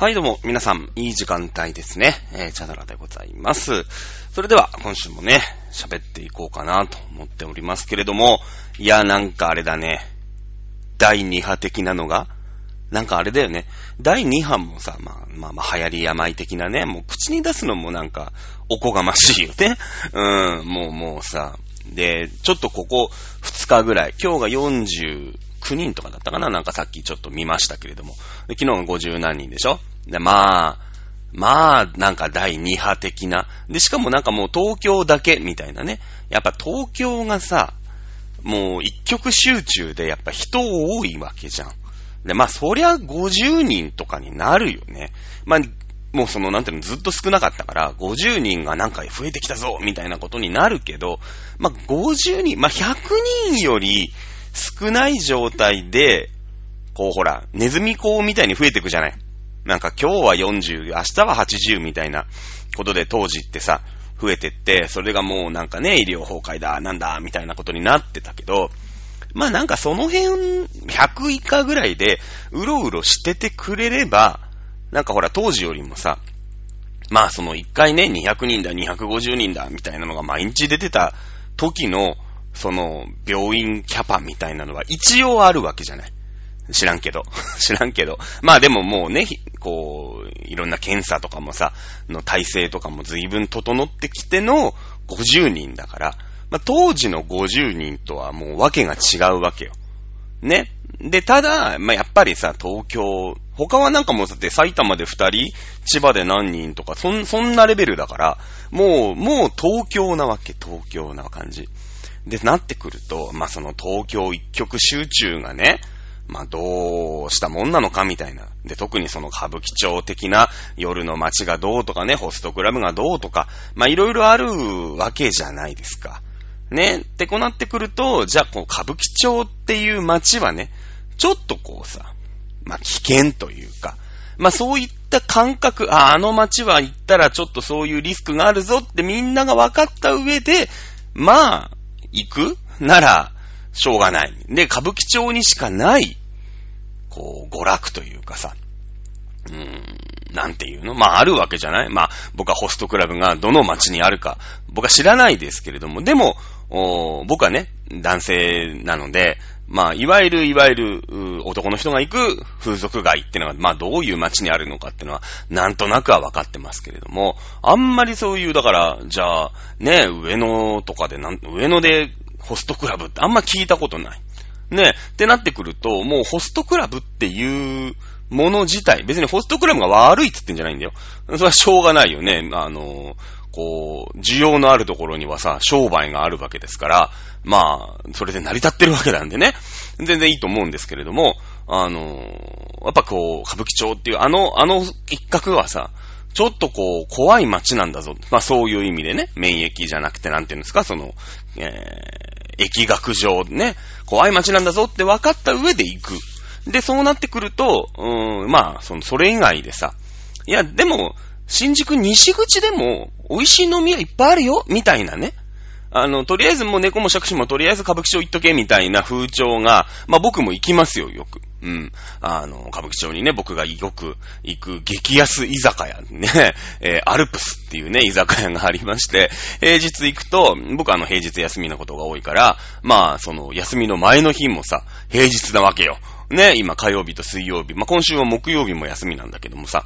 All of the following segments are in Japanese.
はい、どうも、皆さん、いい時間帯ですね。えー、チャドラでございます。それでは、今週もね、喋っていこうかなと思っておりますけれども、いや、なんかあれだね。第2波的なのが、なんかあれだよね。第2波もさ、まあ、まあまあ、流行り病的なね、もう口に出すのもなんか、おこがましいよね。うん、もうもうさ、で、ちょっとここ2日ぐらい、今日が40 49人とかだったかな？なんかさっきちょっと見ましたけれども。で昨日が50何人でしょ？で、まあ、まあ、なんか第2波的な。で、しかもなんかもう東京だけみたいなね。やっぱ東京がさ、もう一極集中でやっぱ人多いわけじゃん。で、まあそりゃ50人とかになるよね。まあ、もうその、なんていうの、ずっと少なかったから、50人がなんか増えてきたぞみたいなことになるけど、まあ50人、まあ100人より少ない状態で、こうほら、ネズミ講みたいに増えていくじゃない？なんか今日は40、明日は80みたいなことで当時ってさ、増えてって、それがもうなんかね、医療崩壊だ、なんだ、みたいなことになってたけど、まあなんかその辺、100以下ぐらいで、うろうろしててくれれば、なんかほら当時よりもさ、まあその一回ね、200人だ、250人だ、みたいなのが毎日出てた時の、その病院キャパみたいなのは一応あるわけじゃない？知らんけど。知らんけど。まあでももうね、こう、いろんな検査とかもさ、の体制とかも随分整ってきての50人だから、まあ当時の50人とはもうわけが違うわけよ。ね？で、ただ、まあやっぱりさ、東京、他はなんかもうだって埼玉で2人、千葉で何人とか、そん、そんなレベルだから、もう、もう東京なわけ、東京な感じ。で、なってくると、まあその東京一極集中がね、まあ、どうしたもんなのかみたいな。で、特にその歌舞伎町的な夜の街がどうとかね、ホストクラブがどうとか、ま、いろいろあるわけじゃないですか。ね。ってこうなってくると、じゃあ、こう、歌舞伎町っていう街はね、ちょっとこうさ、まあ、危険というか、まあ、そういった感覚、あ、あの街は行ったらちょっとそういうリスクがあるぞってみんなが分かった上で、まあ、行く？なら、しょうがない。で、歌舞伎町にしかない、こう、娯楽というかさ、うーん、なんていうの？まあ、あるわけじゃない？まあ、僕はホストクラブがどの街にあるか、僕は知らないですけれども、でも、お僕はね、男性なので、まあ、いわゆる、いわゆる、男の人が行く風俗街ってのが、まあ、どういう街にあるのかってのは、なんとなくは分かってますけれども、あんまりそういう、だから、じゃあ、ね、上野とかでなん、上野でホストクラブってあんま聞いたことない。ね、ってなってくると、もうホストクラブっていうもの自体、別にホストクラブが悪いって言ってんじゃないんだよ。それはしょうがないよね。あの、こう、需要のあるところにはさ、商売があるわけですから、まあ、それで成り立ってるわけなんでね。全然いいと思うんですけれども、あの、やっぱこう、歌舞伎町っていう、あの、あの一角はさ、ちょっとこう、怖い街なんだぞ。まあそういう意味でね、免疫じゃなくてなんていうんですか、その、えー、疫学上ね、怖い街なんだぞって分かった上で行く。で、そうなってくると、うーん、まあ、その、それ以外でさ、いや、でも、新宿西口でも、美味しい飲み屋いっぱいあるよ、みたいなね。あの、とりあえずもう猫も杓子もとりあえず歌舞伎町行っとけみたいな風潮が、まあ僕も行きますよ、よく。うん。あの、歌舞伎町にね、僕がよく行く激安居酒屋ね、えーアルプスっていうね、居酒屋がありまして、平日行くと、僕あの平日休みなことが多いから、まあ、その休みの前の日もさ、平日なわけよ。ね、今火曜日と水曜日、まあ今週は木曜日も休みなんだけどもさ、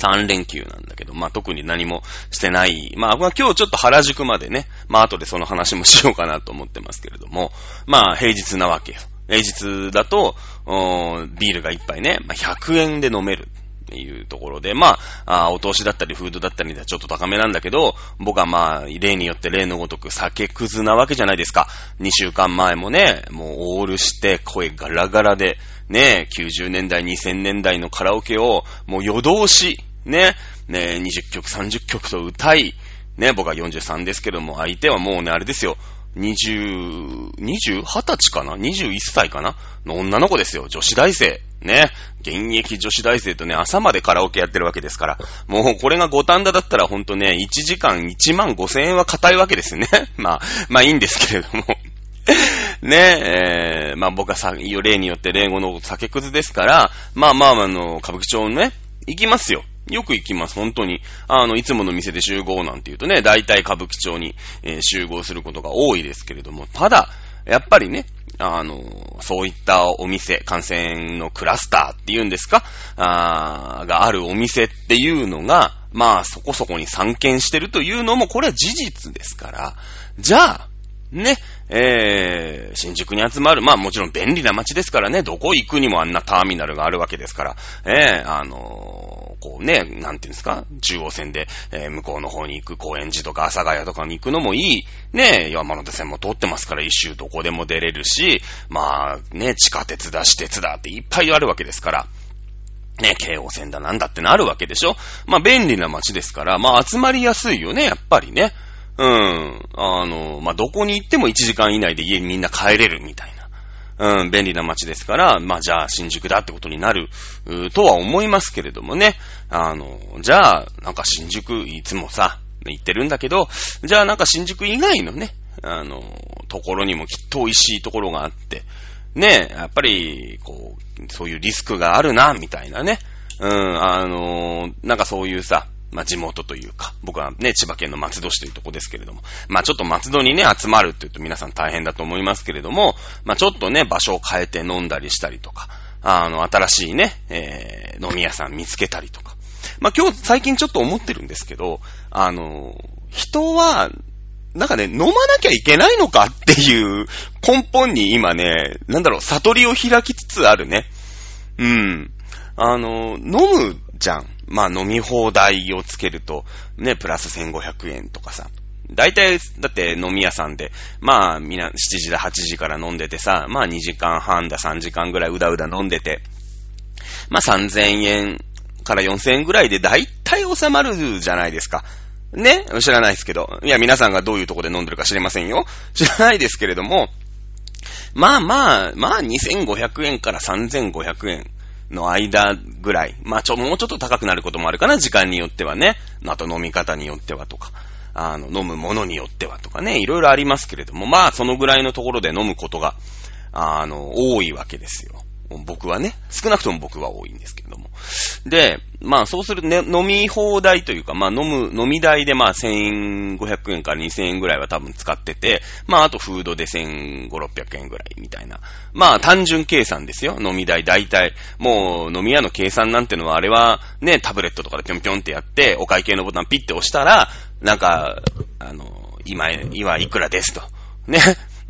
3連休なんだけど、まあ、特に何もしてない。まあ、今日ちょっと原宿までね、まあ、後でその話もしようかなと思ってますけれども、まあ、平日なわけよ。平日だと、ービールが一杯ね、まあ、100円で飲める。っていうところで、まあ、あお通しだったり、フードだったりではちょっと高めなんだけど、僕はまあ、例によって例のごとく酒くずなわけじゃないですか。2週間前もね、もうオールして声ガラガラで、ね、90年代、2000年代のカラオケを、もう夜通し、ね、ね、20曲、30曲と歌い、ね、僕は43ですけども、相手はもうね、あれですよ、20、20、20歳かな ?21 歳かな？の女の子ですよ。女子大生。ね。現役女子大生とね、朝までカラオケやってるわけですから。もうこれが五反田だったらほんとね、1時間1万5千円は硬いわけですよね。まあ、まあいいんですけれども。ねえー、まあ僕はさ、例によって例語の酒くずですから、まあまあ、あの、歌舞伎町のね、行きますよ。よく行きます、本当に。あの、いつもの店で集合なんて言うとね、大体歌舞伎町に、えー、集合することが多いですけれども、ただ、やっぱりね、あの、そういったお店、感染のクラスターっていうんですかあがあるお店っていうのが、まあそこそこに散見してるというのも、これは事実ですから、じゃあ、ね、えー、新宿に集まる。まあもちろん便利な街ですからね、どこ行くにもあんなターミナルがあるわけですから、えー、あのー、こうね、なんていうんですか、中央線で、えー、向こうの方に行く高円寺とか阿佐ヶ谷とかに行くのもいい。ね、山手線も通ってますから一周どこでも出れるし、まあね、地下鉄だ、私鉄だっていっぱいあるわけですから、ね、京王線だなんだってなるわけでしょ？まあ便利な街ですから、まあ集まりやすいよね、やっぱりね。うん。あの、まあ、どこに行っても1時間以内で家にみんな帰れるみたいな。うん、便利な街ですから、まあ、じゃあ新宿だってことになる、とは思いますけれどもね。あの、じゃあ、なんか新宿いつもさ、行ってるんだけど、じゃあなんか新宿以外のね、あの、ところにもきっと美味しいところがあって、ね、やっぱり、こう、そういうリスクがあるな、みたいなね。うん、あの、なんかそういうさ、まあ、地元というか、僕はね、千葉県の松戸市というとこですけれども、まあ、ちょっと松戸にね、集まるって言うと皆さん大変だと思いますけれども、まあ、ちょっとね、場所を変えて飲んだりしたりとか、あの、新しいね、えー、飲み屋さん見つけたりとか。まあ、今日最近ちょっと思ってるんですけど、あの、人は、なんかね、飲まなきゃいけないのかっていう根本に今ね、なんだろう、悟りを開きつつあるね。うん。あの、飲むじゃん。まあ飲み放題をつけると、ね、プラス1500円とかさ。大体、だって飲み屋さんで、まあみんな7時だ8時から飲んでてさ、まあ2時間半だ3時間ぐらいうだうだ飲んでて、まあ3000円から4000円ぐらいで大体収まるじゃないですか。ね？知らないですけど。いや、皆さんがどういうとこで飲んでるか知りませんよ。知らないですけれども、まあまあ、まあ2500円から3500円の間ぐらい。まあ、ちょ、もうちょっと高くなることもあるかな、時間によってはね。あと飲み方によってはとか。あの、飲むものによってはとかね、いろいろありますけれども、まあ、そのぐらいのところで飲むことが、あの、多いわけですよ。僕はね、少なくとも僕は多いんですけれども。で、まあそうするとね、飲み放題というか、まあ飲む、飲み代でまあ1500円から2000円ぐらいは多分使ってて、まああとフードで1500、600円ぐらいみたいな。まあ単純計算ですよ、飲み代大体。もう飲み屋の計算なんてのはあれはね、タブレットとかでぴょんぴょんってやって、お会計のボタンピッて押したら、なんか、あの、今、今いくらですと。ね、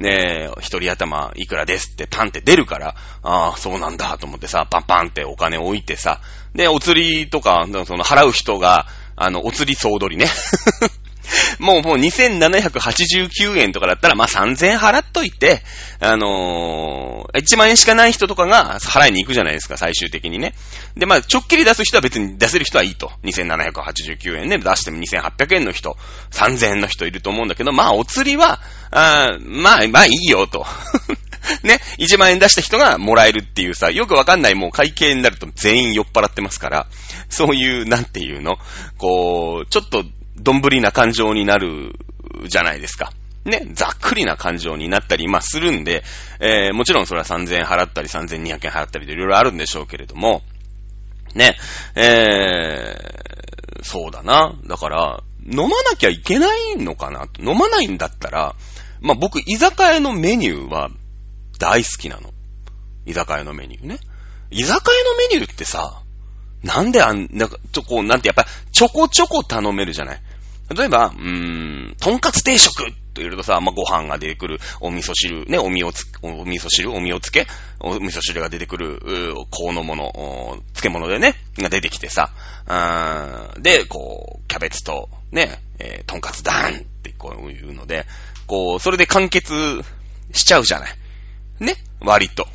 ねえ、一人頭いくらですってパンって出るから、ああ、そうなんだと思ってさ、パンパンってお金置いてさ、で、お釣りとか、その払う人が、あの、お釣り総取りね。もう、もう2789円とかだったら、まあ、3000円払っといて、あのー、1万円しかない人とかが払いに行くじゃないですか、最終的にね。で、まあ、ちょっきり出す人は別に出せる人はいいと。2789円で、ね、出しても2800円の人、3000円の人いると思うんだけど、まあ、お釣りは、あまあ、まあいいよと。ね、1万円出した人がもらえるっていうさ、よくわかんないもう会計になると全員酔っ払ってますから、そういう、なんていうのこう、ちょっとどんぶりな感情になるじゃないですか。ね、ざっくりな感情になったり、まあ、するんで、えー、もちろんそれは3000円払ったり、3200円払ったりでいろいろあるんでしょうけれども、ね、えー、そうだな。だから、飲まなきゃいけないのかな飲まないんだったら、まあ、僕、居酒屋のメニューは大好きなの。居酒屋のメニューね。居酒屋のメニューってさ、なんであん、なんか、ちょ、こう、なんてやっぱ、ちょこちょこ頼めるじゃない。例えば、うーん、とんかつ定食というとさ、まあ、ご飯が出てくる、お味噌汁、ね、お味をつ、お味噌汁、お味をつけ、お味噌汁が出てくる、うーこうのもの、漬物でね、が出てきてさ、あで、こう、キャベツと、ね、えー、とんかつダーンってこういうので、こう、それで完結しちゃうじゃない。ね割と。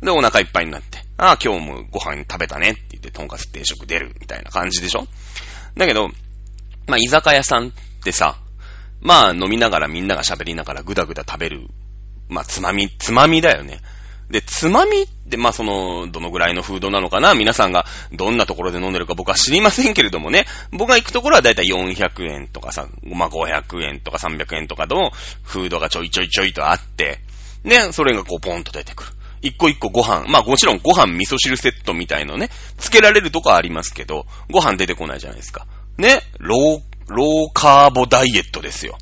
で、お腹いっぱいになって。ああ、今日もご飯食べたねって言って、とんかつ定食出るみたいな感じでしょ？だけど、まあ、居酒屋さんってさ、まあ、飲みながらみんなが喋りながらぐだぐだ食べる。まあ、つまみ、つまみだよね。で、つまみって、まあ、その、どのぐらいのフードなのかな？皆さんがどんなところで飲んでるか僕は知りませんけれどもね。僕が行くところはだいたい400円とかさ、まあ、500円とか300円とかのフードがちょいちょいちょいとあって、ね、それがこうポンと出てくる。一個一個ご飯、まあもちろんご飯味噌汁セットみたいのね、つけられるとこありますけど、ご飯出てこないじゃないですか。ね、ロー、ローカーボダイエットですよ。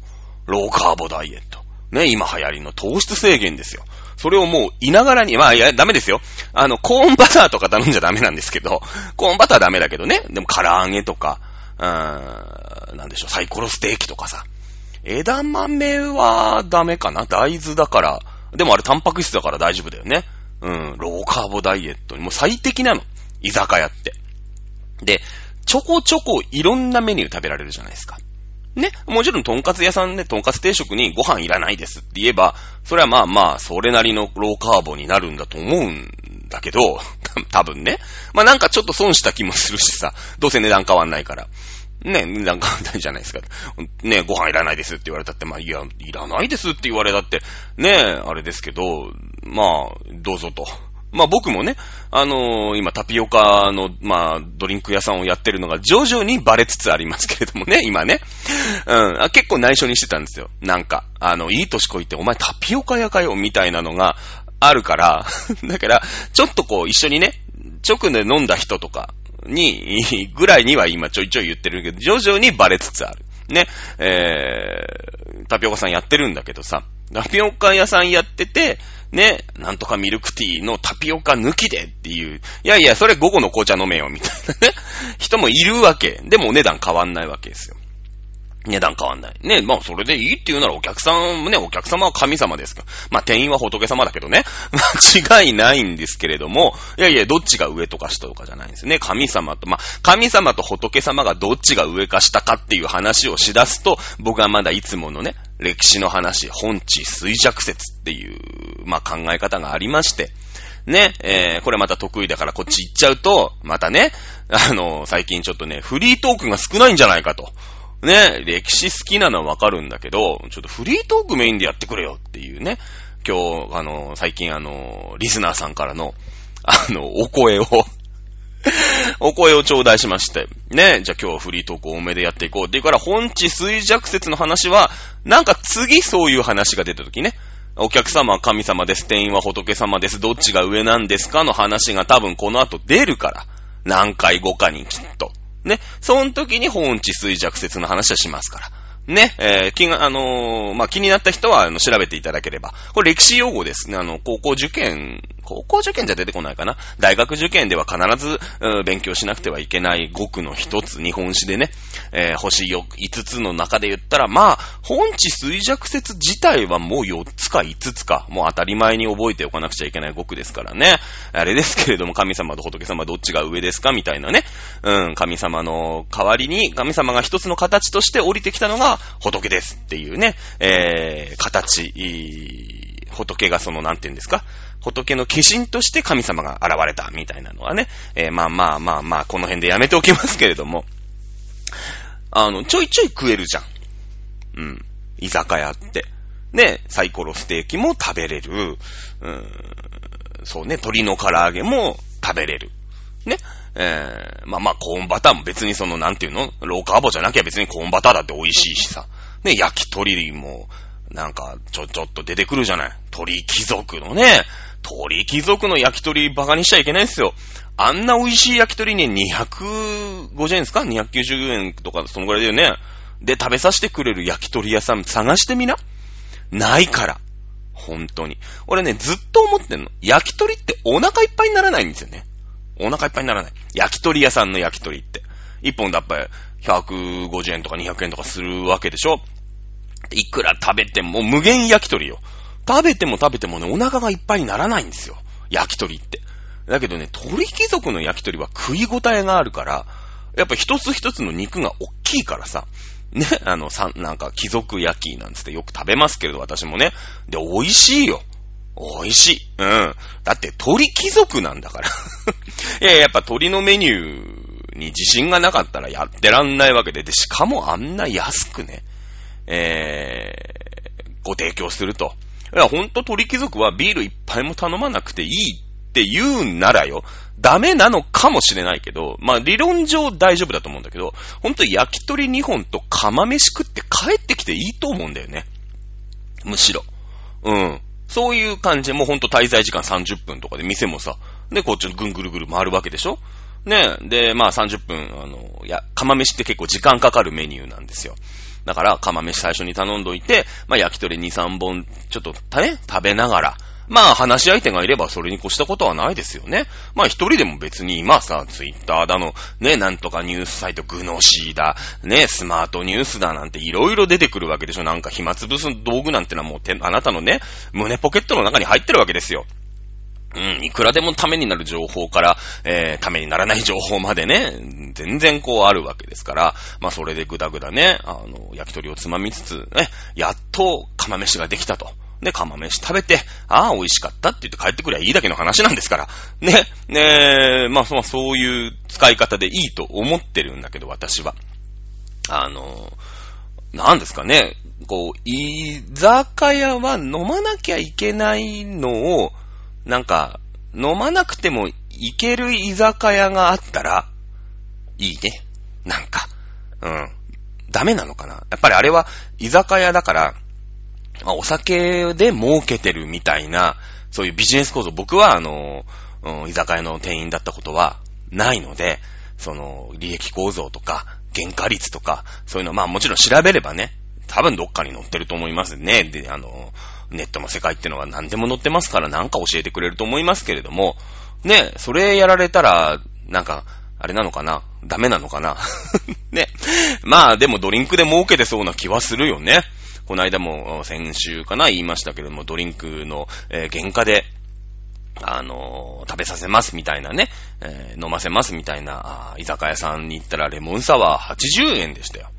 ローカーボダイエット。ね、今流行りの糖質制限ですよ。それをもう、いながらに、まあ、いや、ダメですよ。あの、コーンバターとか頼んじゃダメなんですけど、コーンバターダメだけどね。でも、唐揚げとか、うーん、なんでしょう、サイコロステーキとかさ。枝豆はダメかな大豆だから。でもあれタンパク質だから大丈夫だよね。うん、ローカーボダイエットにもう最適なの。居酒屋って。で、ちょこちょこいろんなメニュー食べられるじゃないですか。ね？もちろん、とんかつ屋さんで、とんかつ定食にご飯いらないですって言えば、それはまあまあ、それなりのローカーボンになるんだと思うんだけど、多分ね。まあなんかちょっと損した気もするしさ、どうせ値段変わんないから。ね、値段変わんないじゃないですか。ね、ご飯いらないですって言われたって、まあ、いや、いらないですって言われたって、ね、あれですけど、まあ、どうぞと。まあ僕もね、あのー、今タピオカの、まあ、ドリンク屋さんをやってるのが徐々にバレつつありますけれどもね、今ね。うん、あ結構内緒にしてたんですよ。なんか、あの、いい年こいてお前タピオカ屋かよ、みたいなのがあるから、だから、ちょっとこう一緒にね、直で飲んだ人とかに、ぐらいには今ちょいちょい言ってるけど、徐々にバレつつある。ね、えー、タピオカさんやってるんだけどさ、タピオカ屋さんやってて、ね、なんとかミルクティーのタピオカ抜きでっていう、いやいや、それ午後の紅茶飲めよ、みたいなね、人もいるわけ。でもお値段変わんないわけですよ。値段変わんない。ね、まあそれでいいって言うならお客さん、ね、お客様は神様ですかまあ店員は仏様だけどね。間違いないんですけれども、いやいや、どっちが上とか下とかじゃないんですね。神様と、まあ神様と仏様がどっちが上か下かっていう話をしだすと、僕はまだいつものね、歴史の話、本地衰弱説っていう、まあ考え方がありまして、ね、えー、これまた得意だからこっち行っちゃうと、またね、あの、最近ちょっとね、フリートークが少ないんじゃないかと。ね、歴史好きなのはわかるんだけど、ちょっとフリートークメインでやってくれよっていうね、今日、あの、最近あの、リスナーさんからの、あの、お声を お声を頂戴しまして、ね、じゃあ今日はフリートーク多めでやっていこう。っていうから、本地衰弱説の話は、なんか次そういう話が出た時ね、お客様は神様です、店員は仏様です、どっちが上なんですか？の話が多分この後出るから、何回後かにきっと。ね。その時に本地衰弱説の話はしますから。ね、えー、気が、あのー、まあ、気になった人は、あの、調べていただければ。これ歴史用語ですね。あの、高校受験、高校受験じゃ出てこないかな。大学受験では必ず、うん、勉強しなくてはいけない語句の一つ、日本史でね、えー、星5つの中で言ったら、まあ、本地衰弱説自体はもう4つか5つか、もう当たり前に覚えておかなくちゃいけない語句ですからね。あれですけれども、神様と仏様どっちが上ですか？みたいなね。うん、神様の代わりに、神様が一つの形として降りてきたのが、仏ですっていうね、えー、形、仏がその、なんて言うんですか、仏の化身として神様が現れたみたいなのはね、えー、まあまあまあまあ、この辺でやめておきますけれども、あの、ちょいちょい食えるじゃん。うん。居酒屋って。ね、サイコロステーキも食べれる。うん。そうね、鶏の唐揚げも食べれる。ね。えー、まあまあ、コーンバターも別にその、なんていうの？ローカーボじゃなきゃ別にコーンバターだって美味しいしさ。ね、焼き鳥も、なんか、ちょ、ちょっと出てくるじゃない。鳥貴族のね、鳥貴族の焼き鳥バカにしちゃいけないですよ。あんな美味しい焼き鳥に250円ですか ?290 円とか、そのぐらいだよね。で、食べさせてくれる焼き鳥屋さん探してみな。ないから。本当に。俺ね、ずっと思ってんの。焼き鳥ってお腹いっぱいにならないんですよね。お腹いっぱいにならない。焼き鳥屋さんの焼き鳥って。一本だっぱり150円とか200円とかするわけでしょいくら食べても、無限焼き鳥よ。食べても食べてもね、お腹がいっぱいにならないんですよ。焼き鳥って。だけどね、鳥貴族の焼き鳥は食い応えがあるから、やっぱ一つ一つの肉が大きいからさ、ね、あの、さ、なんか貴族焼きなんつってよく食べますけれど、私もね。で、美味しいよ。美味しい。うん。だって鳥貴族なんだから いや、やっぱ鳥のメニューに自信がなかったらやってらんないわけで、で、しかもあんな安くね、えー、ご提供すると。いや、ほんと鳥貴族はビール一杯も頼まなくていいって言うんならよ、ダメなのかもしれないけど、まあ理論上大丈夫だと思うんだけど、ほんと焼き鳥2本と釜飯食って帰ってきていいと思うんだよね。むしろ。うん。そういう感じで、もうほんと滞在時間30分とかで店もさ、で、こっちぐんぐるぐる回るわけでしょ？ね。で、まあ30分、あの、いや、釜飯って結構時間かかるメニューなんですよ。だから、釜飯最初に頼んどいて、まあ焼き鳥2、3本、ちょっと、ね、食べながら、まあ話し相手がいればそれに越したことはないですよね。まあ一人でも別に今さ、ツイッターだの、ね、なんとかニュースサイトグノシーだ、ね、スマートニュースだなんていろいろ出てくるわけでしょ。なんか暇つぶす道具なんてのはもうあなたのね、胸ポケットの中に入ってるわけですよ。うん、いくらでもためになる情報から、えー、ためにならない情報までね、全然こうあるわけですから、まあそれでぐだぐだね、あの、焼き鳥をつまみつつ、ね、やっと釜飯ができたと。で、釜飯食べて、ああ、美味しかったって言って帰ってくりゃいいだけの話なんですから。ね、ねまあ、まあ、そういう使い方でいいと思ってるんだけど、私は。あの、なんですかね、こう、居酒屋は飲まなきゃいけないのを、なんか、飲まなくてもいける居酒屋があったら、いいね。なんか。うん。ダメなのかなやっぱりあれは居酒屋だから、あ、お酒で儲けてるみたいな、そういうビジネス構造、僕はあの、うん、居酒屋の店員だったことはないので、その、利益構造とか、原価率とか、そういうの、まあもちろん調べればね、多分どっかに載ってると思いますね。で、あの、ネットの世界ってのは何でも載ってますからなんか教えてくれると思いますけれども、ね、それやられたら、なんか、あれなのかな？ダメなのかな？ね。まあでもドリンクで儲けてそうな気はするよね。この間も先週かな言いましたけども、ドリンクの、えー、原価で、あのー、食べさせますみたいなね、えー、飲ませますみたいな、居酒屋さんに行ったらレモンサワー80円でしたよ。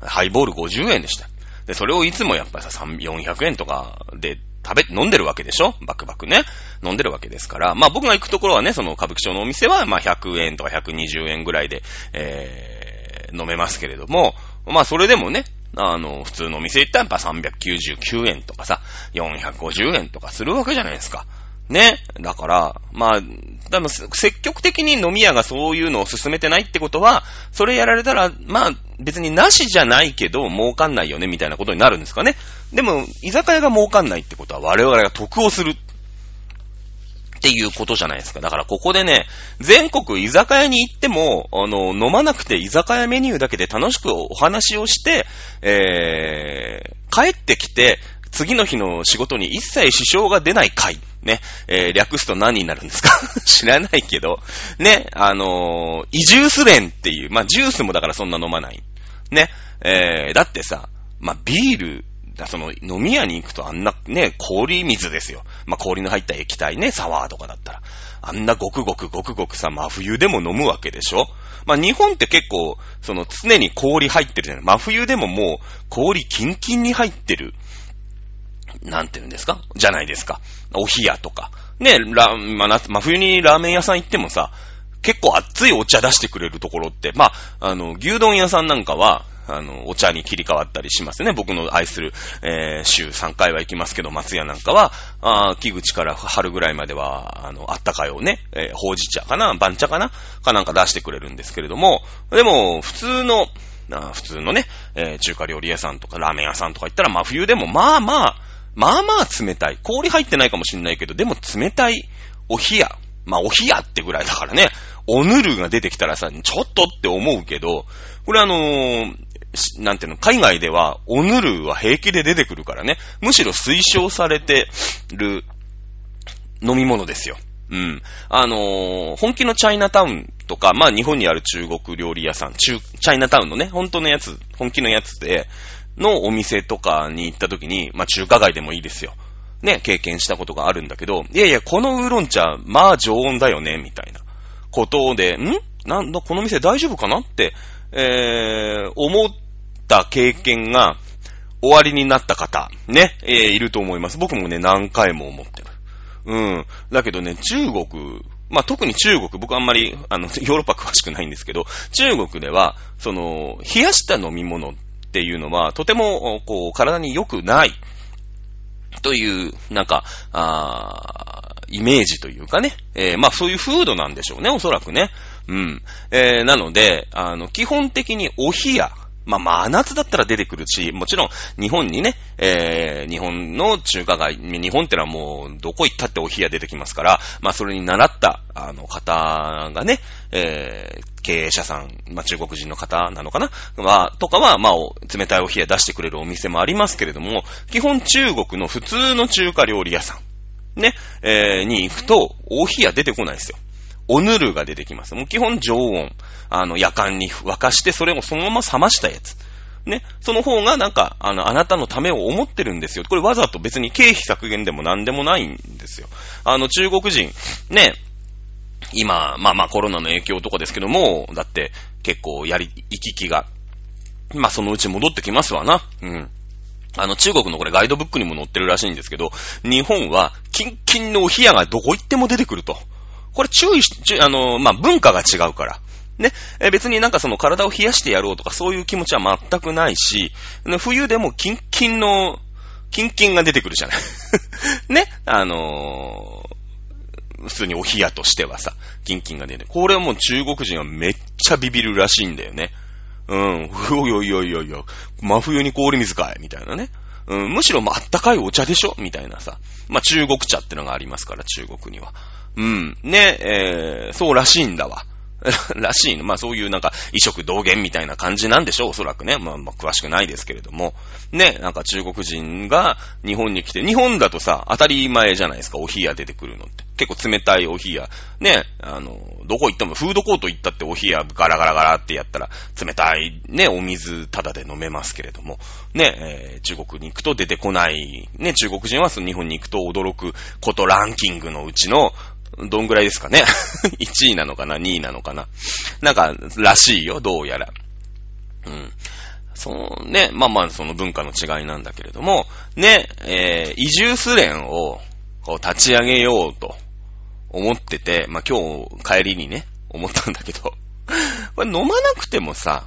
ハイボール50円でした。で、それをいつもやっぱりさ、400円とかで食べ、飲んでるわけでしょ？バクバクね。飲んでるわけですから。まあ僕が行くところはね、その歌舞伎町のお店は、まあ100円とか120円ぐらいで、えー、飲めますけれども、まあそれでもね、あの、普通のお店行ったらやっぱ399円とかさ、450円とかするわけじゃないですか。ね。だから、まあ、多分積極的に飲み屋がそういうのを進めてないってことは、それやられたら、まあ、別になしじゃないけど、儲かんないよね、みたいなことになるんですかね。でも、居酒屋が儲かんないってことは、我々が得をするっていうことじゃないですか。だからここでね、全国居酒屋に行っても、あの、飲まなくて居酒屋メニューだけで楽しくお話をして、えー、帰ってきて、次の日の仕事に一切支障が出ない回。ね。えー、略すと何になるんですか？知らないけど。ね。あのー、移住スレンっていう。まあ、ジュースもだからそんな飲まない。ね。えー、だってさ、まあ、ビールその、飲み屋に行くとあんなね、氷水ですよ。まあ、氷の入った液体ね、サワーとかだったら。あんなごくごくごくごくさ、真冬でも飲むわけでしょ？まあ、日本って結構、その、常に氷入ってるじゃない。真冬でももう、氷キンキンに入ってる。なんて言うんですか？じゃないですか。お冷やとか。ね、ら、まあ、真冬にラーメン屋さん行ってもさ、結構熱いお茶出してくれるところって、まあ、あの、牛丼屋さんなんかは、あの、お茶に切り替わったりしますね。僕の愛する、えー、週3回は行きますけど、松屋なんかは、あ木口から春ぐらいまでは、あの、あったかいをね、えー、ほうじ茶かな番茶かなかなんか出してくれるんですけれども、でも、普通の、あ普通のね、えー、中華料理屋さんとかラーメン屋さんとか行ったら真冬でもまあまあ、まあまあ冷たい。氷入ってないかもしんないけど、でも冷たいお冷や。まあお冷やってぐらいだからね、おぬるが出てきたらさ、ちょっとって思うけど、これあのー、なんていうの、海外では、おぬるは平気で出てくるからね、むしろ推奨されてる飲み物ですよ。うん。あのー、本気のチャイナタウンとか、まあ日本にある中国料理屋さん、中、チャイナタウンのね、本当のやつ、本気のやつで、のお店とかに行った時に、まあ中華街でもいいですよ。ね、経験したことがあるんだけど、いやいや、このウーロン茶、まあ常温だよね、みたいなことで、ん？なんだ、この店大丈夫かな？ってえー、思った経験が終わりになった方、ね、えー、いると思います。僕もね、何回も思ってる。うん。だけどね、中国、まあ、特に中国、僕あんまり、あの、ヨーロッパ詳しくないんですけど、中国では、その、冷やした飲み物っていうのは、とても、こう、体に良くない、という、なんか、あイメージというかね、えー、まあ、そういう風土なんでしょうね、おそらくね。うん。えー、なので、あの、基本的にお冷や、まあ、真夏だったら出てくるし、もちろん日本にね、えー、日本の中華街、日本ってのはもうどこ行ったってお冷や出てきますから、まあ、それに習った、あの、方がね、えー、経営者さん、まあ、中国人の方なのかなまあ、とかは、まあ、冷たいお冷や出してくれるお店もありますけれども、基本中国の普通の中華料理屋さん、ね、えー、に行くと、お冷や出てこないですよ。おぬるが出てきます。もう基本常温。あの、夜間に沸かして、それをそのまま冷ましたやつ。ね。その方がなんか、あの、あなたのためを思ってるんですよ。これわざと別に経費削減でも何でもないんですよ。あの、中国人、ね。今、まあまあコロナの影響とかですけども、だって結構やり、行き来が、まあそのうち戻ってきますわな。うん。あの、中国のこれガイドブックにも載ってるらしいんですけど、日本は、キンキンのお冷やがどこ行っても出てくると。これ注意し、あの、まあ、文化が違うから。ね、え別になんかその体を冷やしてやろうとかそういう気持ちは全くないし、冬でもキンキンの、キンキンが出てくるじゃない。ね、あのー、普通にお冷やとしてはさ、キンキンが出てこれはもう中国人はめっちゃビビるらしいんだよね。うん、おいおいおいおいおい、真冬に氷水かいみたいなね。うん、むしろまあったかいお茶でしょみたいなさ。まあ中国茶ってのがありますから、中国には。うん。ね、えー、そうらしいんだわ。らしいの。まあそういうなんか、異色同源みたいな感じなんでしょう、おそらくね。まあまあ詳しくないですけれども。ね、なんか中国人が日本に来て、日本だとさ、当たり前じゃないですか、お冷や出てくるのって。結構冷たいお冷や。ね、あの、どこ行っても、フードコート行ったってお冷やガラガラガラってやったら、冷たいね、お水ただで飲めますけれども。ね、えー、中国に行くと出てこない。ね、中国人はその日本に行くと驚くことランキングのうちの、どんぐらいですかね ?1 位なのかな ?2 位なのかななんか、らしいよ、どうやら。うん。そのね、まあまあその文化の違いなんだけれども、ね、えー、移住スレンをこう立ち上げようと思ってて、まあ今日帰りにね、思ったんだけど、これ飲まなくてもさ、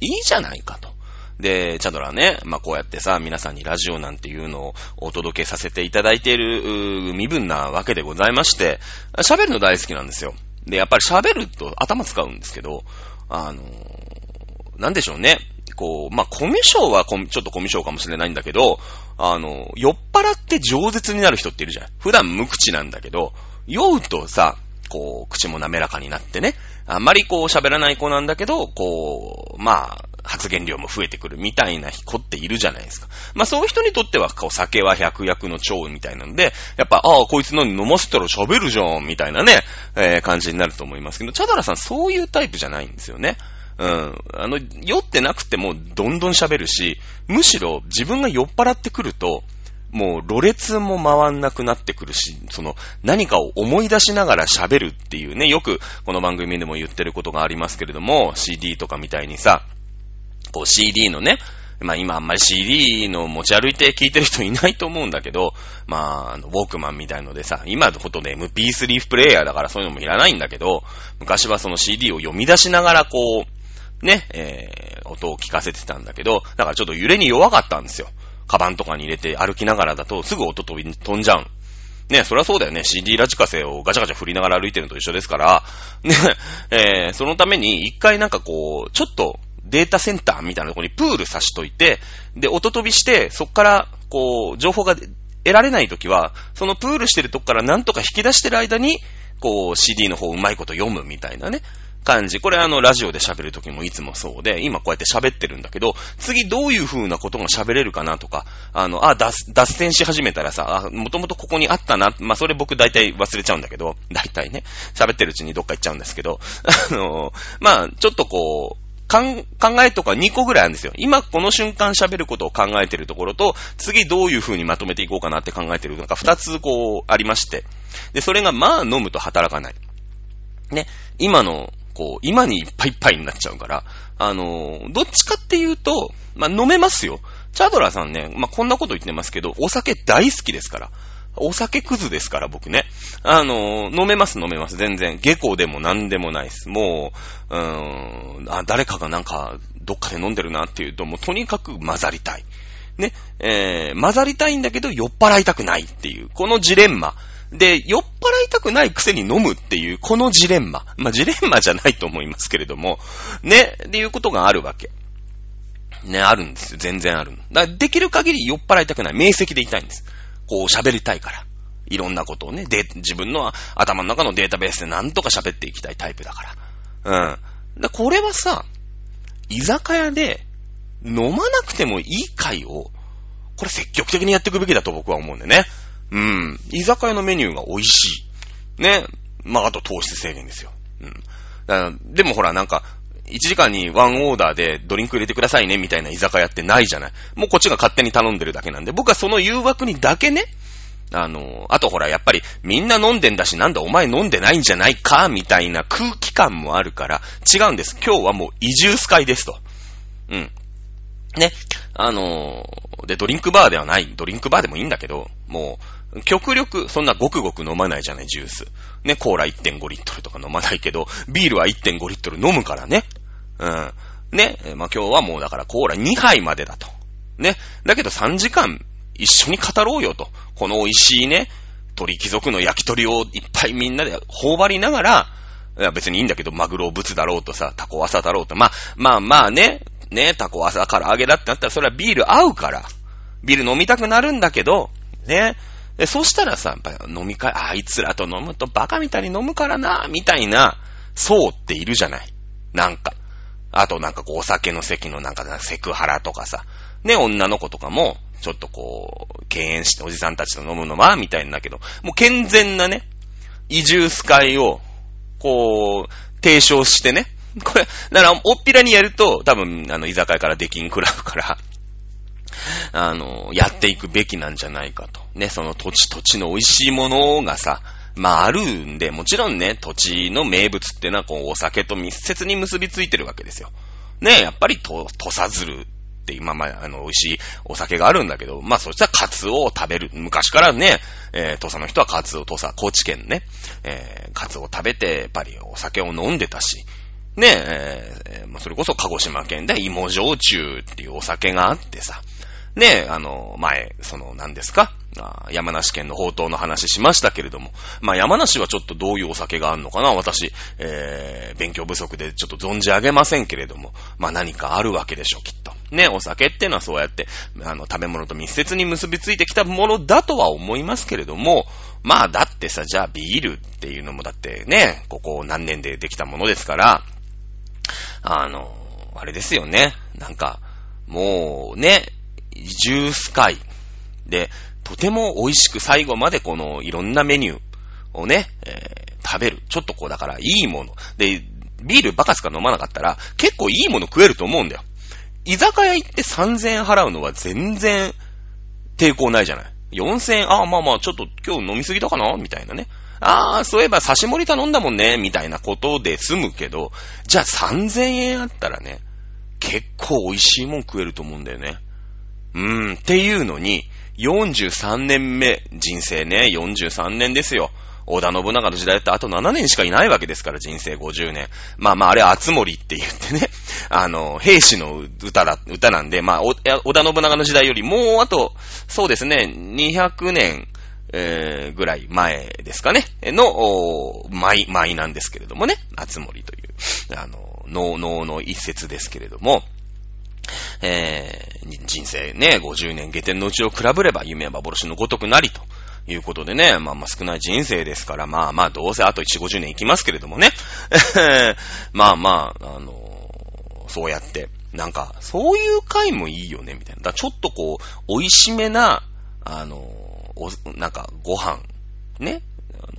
いいじゃないかと。で、チャドラね、まあ、こうやってさ、皆さんにラジオなんていうのをお届けさせていただいている、身分なわけでございまして、喋るの大好きなんですよ。で、やっぱり喋ると頭使うんですけど、あのー、なんでしょうね。こう、まあ、コミュ障はコミちょっとコミュ障かもしれないんだけど、あの、酔っ払って饒舌になる人っているじゃん。普段無口なんだけど、酔うとさ、こう、口も滑らかになってね、あんまりこう喋らない子なんだけど、こう、まあ、発言量も増えてくるみたいな子っているじゃないですか。まあそういう人にとっては、こう酒は百薬の長みたいなので、やっぱ、ああ、こいつの飲ませたら喋るじゃん、みたいなね、えー、感じになると思いますけど、チャダラさんそういうタイプじゃないんですよね。うん。あの、酔ってなくてもどんどん喋るし、むしろ自分が酔っ払ってくると、もう、ろれつも回んなくなってくるし、その、何かを思い出しながら喋るっていうね、よくこの番組でも言ってることがありますけれども、CD とかみたいにさ、こう CD のね、まあ今あんまり CD の持ち歩いて聞いてる人いないと思うんだけど、まあ、ウォークマンみたいのでさ、今のことで MP3 プレイヤーだからそういうのもいらないんだけど、昔はその CD を読み出しながらこう、ね、えー、音を聞かせてたんだけど、だからちょっと揺れに弱かったんですよ。カバンとかに入れて歩きながらだとすぐ音飛び、飛んじゃう。ね、そりゃそうだよね。CD ラジカセをガチャガチャ振りながら歩いてるのと一緒ですから、ね、えー、そのために一回なんかこう、ちょっとデータセンターみたいなところにプールさしといて、で、音飛びして、そっから、こう、情報が得られないときは、そのプールしてるとこからなんとか引き出してる間に、こう、CD の方うまいこと読むみたいなね、感じ。これあの、ラジオで喋るときもいつもそうで、今こうやって喋ってるんだけど、次どういう風なことが喋れるかなとか、あの、あ、脱、脱線し始めたらさ、あ、もともとここにあったな、まあ、それ僕大体忘れちゃうんだけど、大体ね、喋ってるうちにどっか行っちゃうんですけど、あの、まあ、ちょっとこう、考えとか2個ぐらいあるんですよ。今この瞬間喋ることを考えてるところと、次どういう風にまとめていこうかなって考えてるのが2つこうありまして。で、それがまあ飲むと働かない。ね。今の、こう、今にいっぱいいっぱいになっちゃうから、あのー、どっちかっていうと、まあ飲めますよ。チャドラーさんね、まあこんなこと言ってますけど、お酒大好きですから。お酒くずですから、僕ね。あの、飲めます、飲めます、全然。下校でも何でもないです。もう、うーん、あ、誰かがなんか、どっかで飲んでるなっていうと、もうとにかく混ざりたい。ね、えー、混ざりたいんだけど酔っ払いたくないっていう、このジレンマ。で、酔っ払いたくないくせに飲むっていう、このジレンマ。まあ、ジレンマじゃないと思いますけれども、ね、っていうことがあるわけ。ね、あるんですよ。全然ある。だできる限り酔っ払いたくない。明晰でいたいんです。こう喋りたいから。いろんなことをね、で、自分の頭の中のデータベースでなんとか喋っていきたいタイプだから。うん。だこれはさ、居酒屋で飲まなくてもいい会を、これ積極的にやっていくべきだと僕は思うんでね。うん。居酒屋のメニューが美味しい。ね。まあ、あと糖質制限ですよ。うん。でもほら、なんか、1時間にワンオーダーでドリンク入れてくださいね、みたいな居酒屋ってないじゃない。もうこっちが勝手に頼んでるだけなんで、僕はその誘惑にだけね、あの、あとほら、やっぱりみんな飲んでんだし、なんだお前飲んでないんじゃないか、みたいな空気感もあるから、違うんです。今日はもう移住ス会ですと。うん。ね。あので、ドリンクバーではない。ドリンクバーでもいいんだけど、もう、極力、そんなごくごく飲まないじゃない、ジュース。ね、コーラ1.5リットルとか飲まないけど、ビールは1.5リットル飲むからね。うん。ね、まあ、今日はもうだからコーラ2杯までだと。ね。だけど3時間一緒に語ろうよと。この美味しいね、鳥貴族の焼き鳥をいっぱいみんなで頬張りながら、いや別にいいんだけど、マグロブツだろうとさ、タコワサだろうと。まあ、まあまあね、ね、タコワサ唐揚げだってなったら、それはビール合うから。ビール飲みたくなるんだけど、ね。そしたらさ、やっぱ飲み会、あいつらと飲むとバカみたいに飲むからな、みたいな、そうっているじゃない。なんか。あとなんかこうお酒の席のなんかセクハラとかさ、ね、女の子とかも、ちょっとこう、敬遠しておじさんたちと飲むのは、みたいんだけど、もう健全なね、移住ス会を、こう、提唱してね、これ、だから、おっぴらにやると、多分、あの、居酒屋から出禁食らうから、あの、やっていくべきなんじゃないかと。ね、その土地土地の美味しいものがさ、まああるんで、もちろんね、土地の名物ってのは、こう、お酒と密接に結びついてるわけですよ。ね、やっぱりと、土佐鶴って今、まあ、あの、美味しいお酒があるんだけど、まあ、そしたらカツオを食べる。昔からね、えー、土佐の人はカツオ、土佐、高知県ね、えー、カツオを食べて、やっぱりお酒を飲んでたし、ね、えー、それこそ鹿児島県で芋焼酎っていうお酒があってさ、ねえ、あの、前、その、何ですか？山梨県の宝刀の話しましたけれども、まあ山梨はちょっとどういうお酒があるのかな。私、えー、勉強不足でちょっと存じ上げませんけれども、まあ何かあるわけでしょ、きっと。ね、お酒ってのはそうやって、あの、食べ物と密接に結びついてきたものだとは思いますけれども、まあだってさ、じゃあビールっていうのもだってね、ここ何年でできたものですから、あの、あれですよね。なんか、もうね、ジュース会で、とても美味しく最後までこのいろんなメニューをね、えー、食べる。ちょっとこうだからいいもの。で、ビールバカすか飲まなかったら結構いいもの食えると思うんだよ。居酒屋行って3000円払うのは全然抵抗ないじゃない。4000円、ああまあまあちょっと今日飲みすぎたかな？みたいなね。ああ、そういえば刺し盛り頼んだもんねみたいなことで済むけど、じゃあ3000円あったらね、結構美味しいもん食えると思うんだよね。うーん、っていうのに、43年目、人生ね、43年ですよ。織田信長の時代ってあと7年しかいないわけですから、人生50年。まあまあ、あれ、厚森って言ってね、あの、兵士の歌だ、歌なんで、まあ、織田信長の時代よりもうあと、そうですね、200年、えー、ぐらい前ですかね、の、舞、舞なんですけれどもね、厚森という、あの、能、能の一節ですけれども、えー、人生ね、50年下天のうちを比べれば夢は幻のごとくなりと。いうことでね、まあまあ少ない人生ですから、まあまあどうせあと1、50年生きますけれどもね。まあまあ、あのー、そうやって、なんか、そういう回もいいよね、みたいな。だちょっとこう、美味しめな、あのー、なんか、ご飯、ね、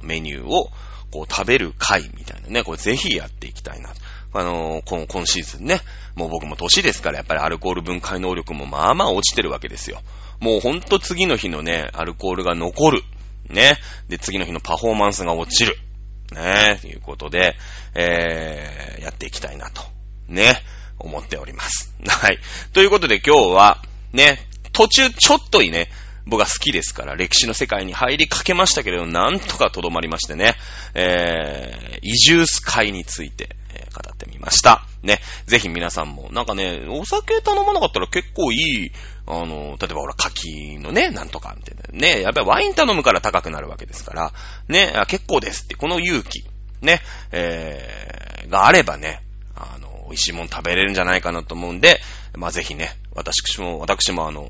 メニューを、こう食べる回みたいなね、これぜひやっていきたいな。あのー、今、今シーズンね、もう僕も年ですから、やっぱりアルコール分解能力もまあまあ落ちてるわけですよ。もうほんと次の日のね、アルコールが残る。ね。で、次の日のパフォーマンスが落ちる。ね。ということで、えー、やっていきたいなと。ね。思っております。はい。ということで今日は、ね、途中ちょっといいね、僕は好きですから、歴史の世界に入りかけましたけれど、なんとかとどまりましてね、えー、移住スカイについて、語ってみました。ね、ぜひ皆さんも、なんかね、お酒頼まなかったら結構いい、あの、例えばほら、柿のね、なんとか、みたいな。ね、やっぱりワイン頼むから高くなるわけですから、ね、結構ですって、この勇気、ね、えー、があればね、あの、美味しいもん食べれるんじゃないかなと思うんで、まあぜひね、私も、私もあの、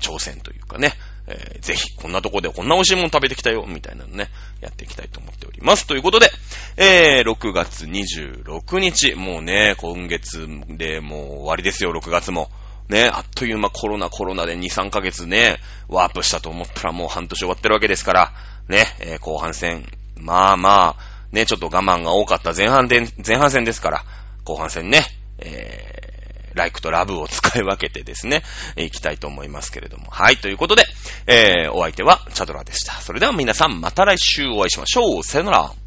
挑戦というかね、えー、ぜひ、こんなとこでこんな美味しいもの食べてきたよ、みたいなのね、やっていきたいと思っております。ということで、えー、6月26日、もうね、今月でもう終わりですよ、6月も。ね、あっという間コロナコロナで2、3ヶ月ね、ワープしたと思ったらもう半年終わってるわけですから、ね、えー、後半戦、まあまあ、ね、ちょっと我慢が多かった前半で、前半戦ですから、後半戦ね、えー、ライクとラブを使い分けてですね、いきたいと思いますけれども。はい、ということで、えー、お相手はチャドラでした。それでは皆さんまた来週お会いしましょう。さよなら。